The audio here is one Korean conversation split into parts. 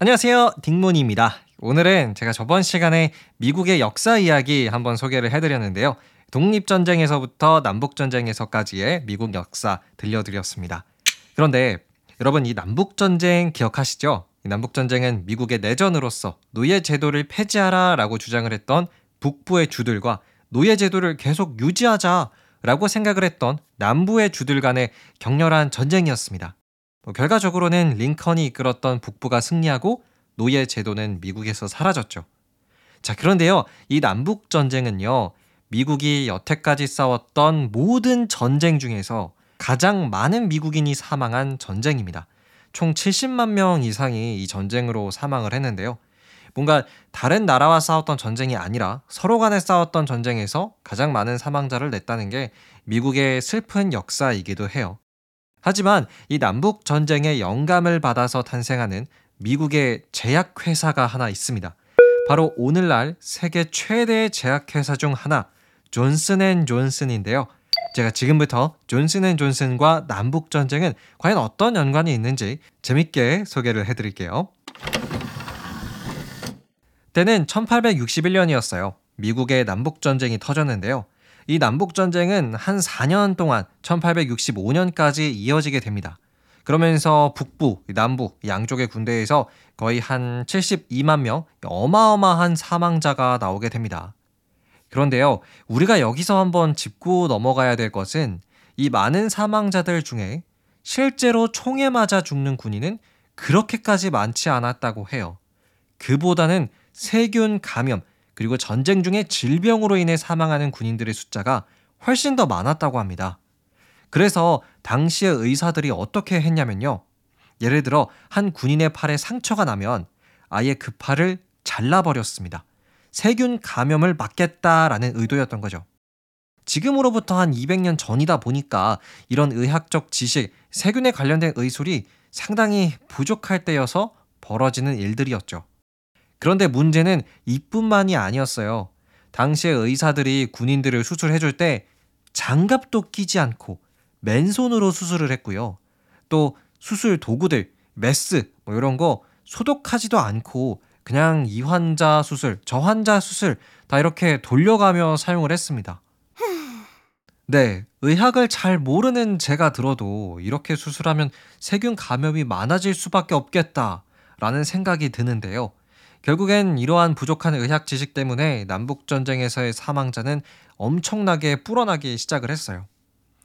안녕하세요. 딩몬입니다. 오늘은 제가 저번 시간에 미국의 역사 이야기 한번 소개를 해드렸는데요. 독립전쟁에서부터 남북전쟁에서까지의 미국 역사 들려드렸습니다. 그런데 여러분 이 남북전쟁 기억하시죠? 이 남북전쟁은 미국의 내전으로서 노예제도를 폐지하라 라고 주장을 했던 북부의 주들과 노예제도를 계속 유지하자 라고 생각을 했던 남부의 주들 간의 격렬한 전쟁이었습니다. 뭐 결과적으로는 링컨이 이끌었던 북부가 승리하고 노예 제도는 미국에서 사라졌죠. 자, 그런데요. 이 남북 전쟁은요. 미국이 여태까지 싸웠던 모든 전쟁 중에서 가장 많은 미국인이 사망한 전쟁입니다. 총 70만 명 이상이 이 전쟁으로 사망을 했는데요. 뭔가 다른 나라와 싸웠던 전쟁이 아니라 서로 간에 싸웠던 전쟁에서 가장 많은 사망자를 냈다는 게 미국의 슬픈 역사이기도 해요. 하지만 이 남북 전쟁의 영감을 받아서 탄생하는 미국의 제약회사가 하나 있습니다. 바로 오늘날 세계 최대의 제약회사 중 하나, 존슨앤존슨인데요. 제가 지금부터 존슨앤존슨과 남북 전쟁은 과연 어떤 연관이 있는지 재밌게 소개를 해 드릴게요. 때는 1861년이었어요. 미국의 남북 전쟁이 터졌는데요. 이 남북 전쟁은 한 4년 동안 1865년까지 이어지게 됩니다. 그러면서 북부, 남부 양쪽의 군대에서 거의 한 72만 명 어마어마한 사망자가 나오게 됩니다. 그런데요, 우리가 여기서 한번 짚고 넘어가야 될 것은 이 많은 사망자들 중에 실제로 총에 맞아 죽는 군인은 그렇게까지 많지 않았다고 해요. 그보다는 세균 감염, 그리고 전쟁 중에 질병으로 인해 사망하는 군인들의 숫자가 훨씬 더 많았다고 합니다. 그래서 당시의 의사들이 어떻게 했냐면요. 예를 들어 한 군인의 팔에 상처가 나면 아예 그 팔을 잘라버렸습니다. 세균 감염을 막겠다라는 의도였던 거죠. 지금으로부터 한 200년 전이다 보니까 이런 의학적 지식, 세균에 관련된 의술이 상당히 부족할 때여서 벌어지는 일들이었죠. 그런데 문제는 이뿐만이 아니었어요. 당시의 의사들이 군인들을 수술해줄 때 장갑도 끼지 않고 맨손으로 수술을 했고요. 또 수술 도구들, 메스, 뭐 이런 거 소독하지도 않고 그냥 이 환자 수술, 저 환자 수술 다 이렇게 돌려가며 사용을 했습니다. 네, 의학을 잘 모르는 제가 들어도 이렇게 수술하면 세균 감염이 많아질 수밖에 없겠다라는 생각이 드는데요. 결국엔 이러한 부족한 의학 지식 때문에 남북전쟁에서의 사망자는 엄청나게 불어나기 시작을 했어요.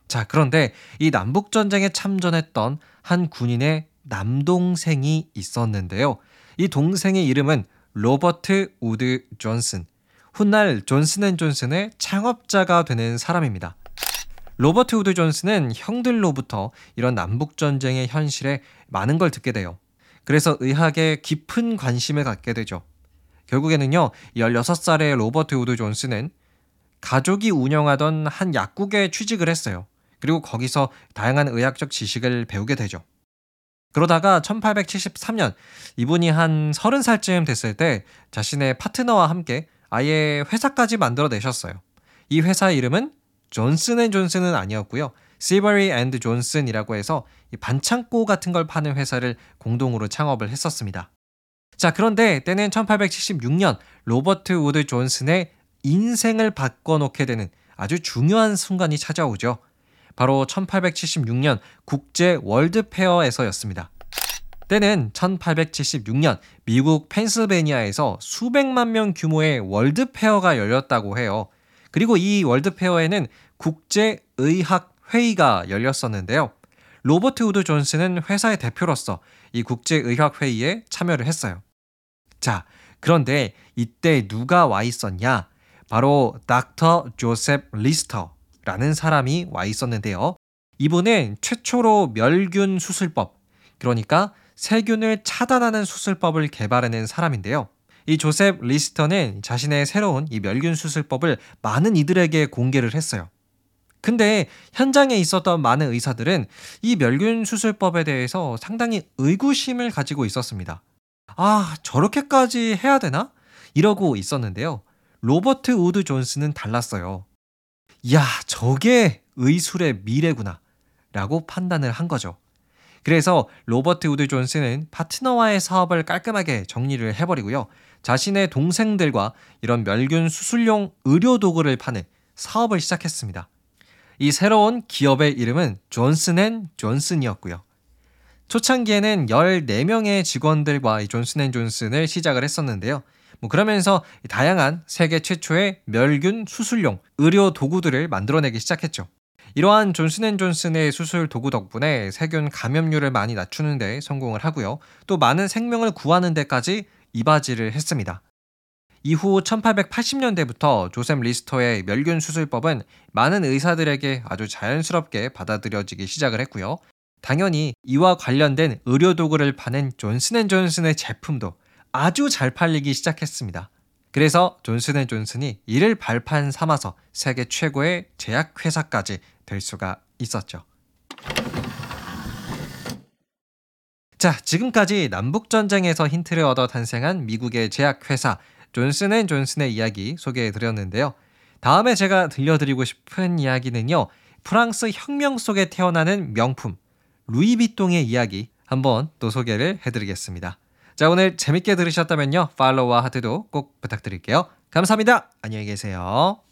자, 그런데 이 남북전쟁에 참전했던 한 군인의 남동생이 있었는데요. 이 동생의 이름은 로버트 우드 존슨. 훗날 존슨앤존슨의 창업자가 되는 사람입니다. 로버트 우드 존슨은 형들로부터 이런 남북전쟁의 현실에 많은 걸 듣게 돼요. 그래서 의학에 깊은 관심을 갖게 되죠. 결국에는요, 16살의 로버트 우드 존슨은 가족이 운영하던 한 약국에 취직을 했어요. 그리고 거기서 다양한 의학적 지식을 배우게 되죠. 그러다가 1873년 이분이 한 30살쯤 됐을 때 자신의 파트너와 함께 아예 회사까지 만들어 내셨어요. 이 회사 이름은 존슨 앤 존슨은 아니었고요. Seabury and Johnson이라고 해서 반창고 같은 걸 파는 회사를 공동으로 창업을 했었습니다. 자, 그런데 때는 1876년 로버트 우드 존슨의 인생을 바꿔놓게 되는 아주 중요한 순간이 찾아오죠. 바로 1876년 국제 World Fair에서였습니다. 때는 1876년 미국 펜실베니아에서 수백만 명 규모의 World Fair가 열렸다고 해요. 그리고 이 World Fair에는 국제의학 회의가 열렸었는데요. 로버트 우드 존슨은 회사의 대표로서 이 국제의학회의에 참여를 했어요. 자, 그런데 이때 누가 와 있었냐? 바로 닥터 조셉 리스터라는 사람이 와 있었는데요. 이분은 최초로 멸균 수술법, 그러니까 세균을 차단하는 수술법을 개발해낸 사람인데요. 이 조셉 리스터는 자신의 새로운 이 멸균 수술법을 많은 이들에게 공개를 했어요. 근데 현장에 있었던 많은 의사들은 이 멸균 수술법에 대해서 상당히 의구심을 가지고 있었습니다. 아, 저렇게까지 해야 되나? 이러고 있었는데요. 로버트 우드 존슨은 달랐어요. 야, 저게 의술의 미래구나. 라고 판단을 한 거죠. 그래서 로버트 우드 존슨은 파트너와의 사업을 깔끔하게 정리를 해버리고요. 자신의 동생들과 이런 멸균 수술용 의료 도구를 파는 사업을 시작했습니다. 이 새로운 기업의 이름은 존슨앤 존슨이었고요. 초창기에는 14명의 직원들과 이 존슨앤존슨을 시작을 했었는데요. 뭐 그러면서 다양한 세계 최초의 멸균 수술용 의료 도구들을 만들어내기 시작했죠. 이러한 존슨앤존슨의 수술 도구 덕분에 세균 감염률을 많이 낮추는 데 성공을 하고요. 또 많은 생명을 구하는 데까지 이바지를 했습니다. 이후 1880년대부터 조셉 리스터의 멸균 수술법은 많은 의사들에게 아주 자연스럽게 받아들여지기 시작을 했고요. 당연히 이와 관련된 의료 도구를 파는 존슨앤존슨의 제품도 아주 잘 팔리기 시작했습니다. 그래서 존슨앤존슨이 이를 발판 삼아서 세계 최고의 제약 회사까지 될 수가 있었죠. 자, 지금까지 남북 전쟁에서 힌트를 얻어 탄생한 미국의 제약 회사 존슨앤존슨의 이야기 소개해 드렸는데요. 다음에 제가 들려드리고 싶은 이야기는요. 프랑스 혁명 속에 태어나는 명품 루이비통의 이야기 한번 또 소개를 해드리겠습니다. 자, 오늘 재밌게 들으셨다면요. 팔로우와 하트도 꼭 부탁드릴게요. 감사합니다. 안녕히 계세요.